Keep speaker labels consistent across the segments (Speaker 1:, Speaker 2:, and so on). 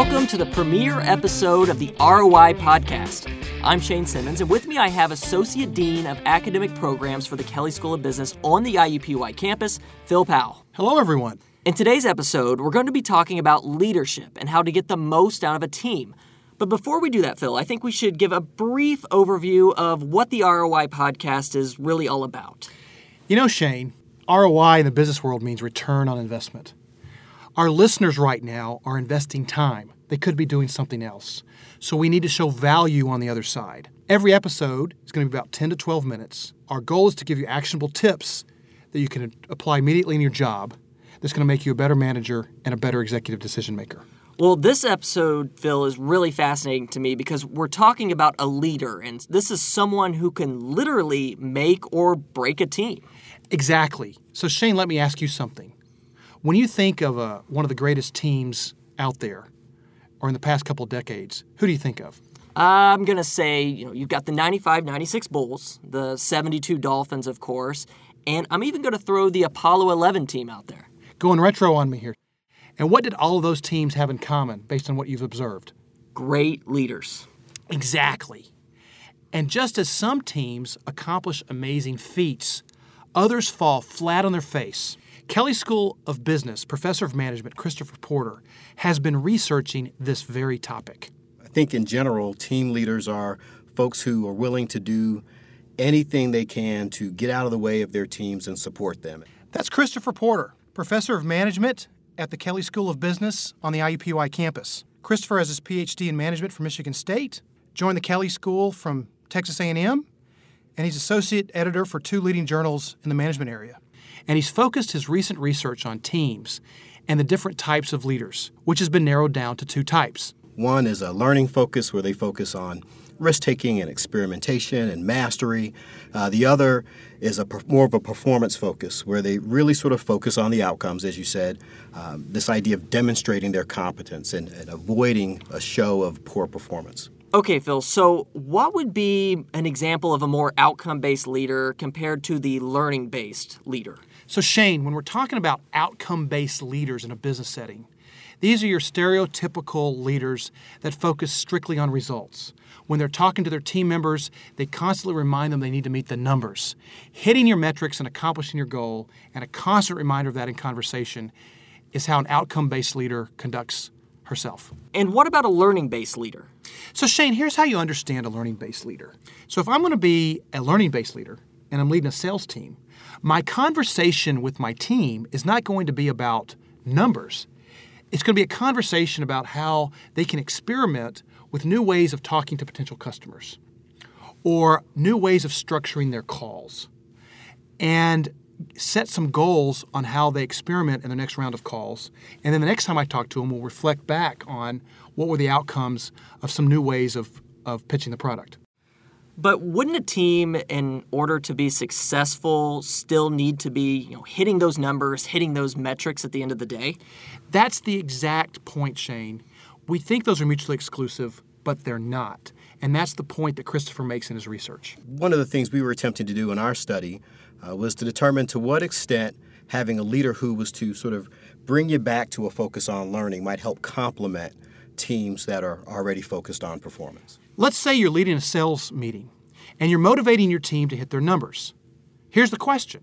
Speaker 1: Welcome to the premiere episode of the ROI Podcast. I'm Shane Simmons, and with me I have Associate Dean of Academic Programs for the Kelley School of Business on the IUPUI campus, Phil Powell.
Speaker 2: Hello, everyone.
Speaker 1: In today's episode, we're going to be talking about leadership and how to get the most out of a team. But before we do that, Phil, I think we should give a brief overview of what the ROI podcast is really all about.
Speaker 2: You know, Shane, ROI in the business world means return on investment. Our listeners right now are investing time. They could be doing something else. So we need to show value on the other side. Every episode is going to be about 10 to 12 minutes. Our goal is to give you actionable tips that you can apply immediately in your job that's going to make you a better manager and a better executive decision maker.
Speaker 1: Well, this episode, Phil, is really fascinating to me because we're talking about a leader, and this is someone who can literally make or break a team.
Speaker 2: Exactly. So, Shane, let me ask you something. When you think of uh, one of the greatest teams out there, or in the past couple of decades, who do you think of?
Speaker 1: I'm going to say, you know, you've got the 95 96 Bulls, the 72 Dolphins, of course, and I'm even going to throw the Apollo 11 team out there.
Speaker 2: Going retro on me here. And what did all of those teams have in common based on what you've observed?
Speaker 1: Great leaders.
Speaker 2: Exactly. And just as some teams accomplish amazing feats, others fall flat on their face. Kelley School of Business professor of management Christopher Porter has been researching this very topic.
Speaker 3: I think in general, team leaders are folks who are willing to do anything they can to get out of the way of their teams and support them.
Speaker 2: That's Christopher Porter, professor of management at the Kelley School of Business on the IUPUI campus. Christopher has his PhD in management from Michigan State, joined the Kelley School from Texas A&M, and he's associate editor for two leading journals in the management area and he's focused his recent research on teams and the different types of leaders, which has been narrowed down to two types.
Speaker 3: One is a learning focus where they focus on risk taking and experimentation and mastery. Uh, the other is a more of a performance focus where they really sort of focus on the outcomes, as you said, um, this idea of demonstrating their competence and, and avoiding a show of poor performance.
Speaker 1: Okay, Phil, so what would be an example of a more outcome based leader compared to the learning based leader?
Speaker 2: So, Shane, when we're talking about outcome based leaders in a business setting, these are your stereotypical leaders that focus strictly on results. When they're talking to their team members, they constantly remind them they need to meet the numbers. Hitting your metrics and accomplishing your goal, and a constant reminder of that in conversation, is how an outcome based leader conducts herself.
Speaker 1: And what about a learning based leader?
Speaker 2: So, Shane, here's how you understand a learning based leader. So, if I'm going to be a learning based leader and I'm leading a sales team, my conversation with my team is not going to be about numbers. It's going to be a conversation about how they can experiment with new ways of talking to potential customers or new ways of structuring their calls and set some goals on how they experiment in the next round of calls. And then the next time I talk to them, we'll reflect back on what were the outcomes of some new ways of, of pitching the product.
Speaker 1: But wouldn't a team, in order to be successful, still need to be you know, hitting those numbers, hitting those metrics at the end of the day?
Speaker 2: That's the exact point, Shane. We think those are mutually exclusive, but they're not. And that's the point that Christopher makes in his research.
Speaker 3: One of the things we were attempting to do in our study uh, was to determine to what extent having a leader who was to sort of bring you back to a focus on learning might help complement teams that are already focused on performance.
Speaker 2: Let's say you're leading a sales meeting and you're motivating your team to hit their numbers. Here's the question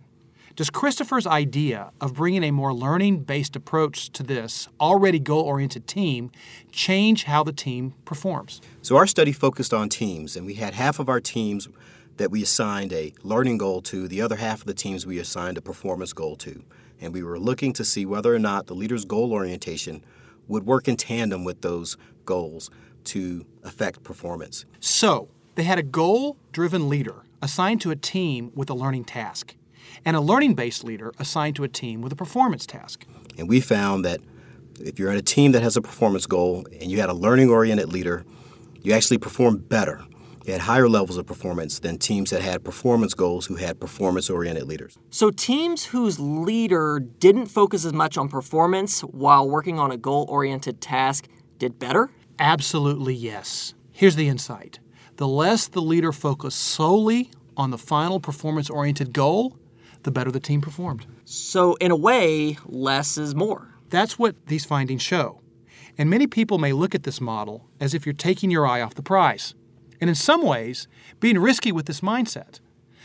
Speaker 2: Does Christopher's idea of bringing a more learning based approach to this already goal oriented team change how the team performs?
Speaker 3: So, our study focused on teams, and we had half of our teams that we assigned a learning goal to, the other half of the teams we assigned a performance goal to. And we were looking to see whether or not the leader's goal orientation would work in tandem with those goals to affect performance.
Speaker 2: So, they had a goal driven leader assigned to a team with a learning task, and a learning based leader assigned to a team with a performance task.
Speaker 3: And we found that if you're in a team that has a performance goal and you had a learning oriented leader, you actually perform better. You had higher levels of performance than teams that had performance goals who had performance oriented leaders.
Speaker 1: So, teams whose leader didn't focus as much on performance while working on a goal oriented task did better?
Speaker 2: Absolutely yes. Here's the insight the less the leader focused solely on the final performance oriented goal, the better the team performed.
Speaker 1: So, in a way, less is more.
Speaker 2: That's what these findings show. And many people may look at this model as if you're taking your eye off the prize, and in some ways, being risky with this mindset.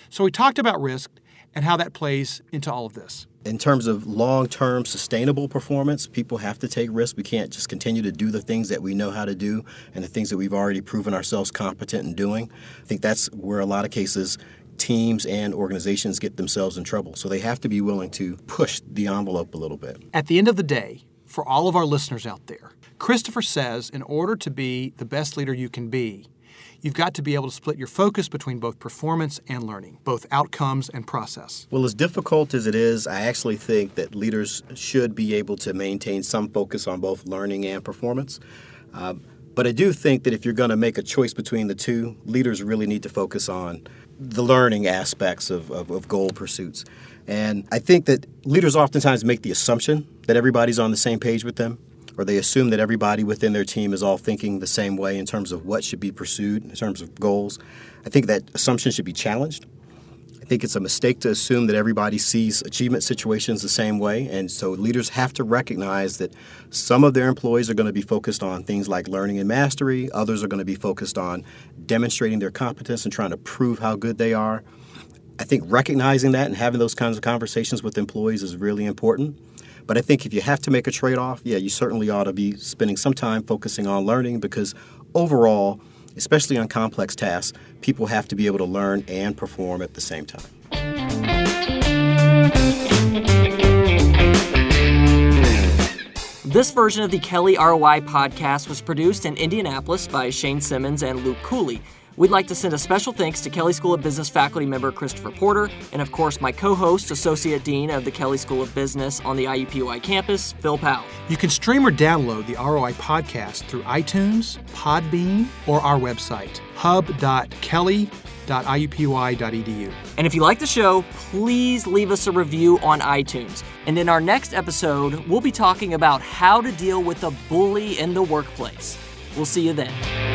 Speaker 2: So we talked about risk and how that plays into all of this.
Speaker 3: In terms of long term sustainable performance, people have to take risks. We can't just continue to do the things that we know how to do and the things that we've already proven ourselves competent in doing. I think that's where a lot of cases teams and organizations get themselves in trouble. So they have to be willing to push the envelope a little bit.
Speaker 2: At the end of the day, for all of our listeners out there, Christopher says in order to be the best leader you can be, you've got to be able to split your focus between both performance and learning, both outcomes and process.
Speaker 3: Well, as difficult as it is, I actually think that leaders should be able to maintain some focus on both learning and performance. Uh, but I do think that if you're going to make a choice between the two, leaders really need to focus on the learning aspects of, of, of, goal pursuits. And I think that leaders oftentimes make the assumption that everybody's on the same page with them, or they assume that everybody within their team is all thinking the same way in terms of what should be pursued in terms of goals. I think that assumption should be challenged. I think it's a mistake to assume that everybody sees achievement situations the same way. And so leaders have to recognize that some of their employees are going to be focused on things like learning and mastery, others are going to be focused on demonstrating their competence and trying to prove how good they are. I think recognizing that and having those kinds of conversations with employees is really important. But I think if you have to make a trade off, yeah, you certainly ought to be spending some time focusing on learning because overall, especially on complex tasks, people have to be able to learn and perform at the same time.
Speaker 1: This version of the Kelley ROI podcast was produced in Indianapolis by Shane Simmons and Luke Cooley. We'd like to send a special thanks to Kelley School of Business faculty member Christopher Porter, and of course, my co host, Associate Dean of the Kelley School of Business on the IUPUI campus, Phil Powell.
Speaker 2: You can stream or download the ROI podcast through iTunes, Podbean, or our website, hub.kelley.iupui.edu.
Speaker 1: And if you like the show, please leave us a review on iTunes. And in our next episode, we'll be talking about how to deal with a bully in the workplace. We'll see you then.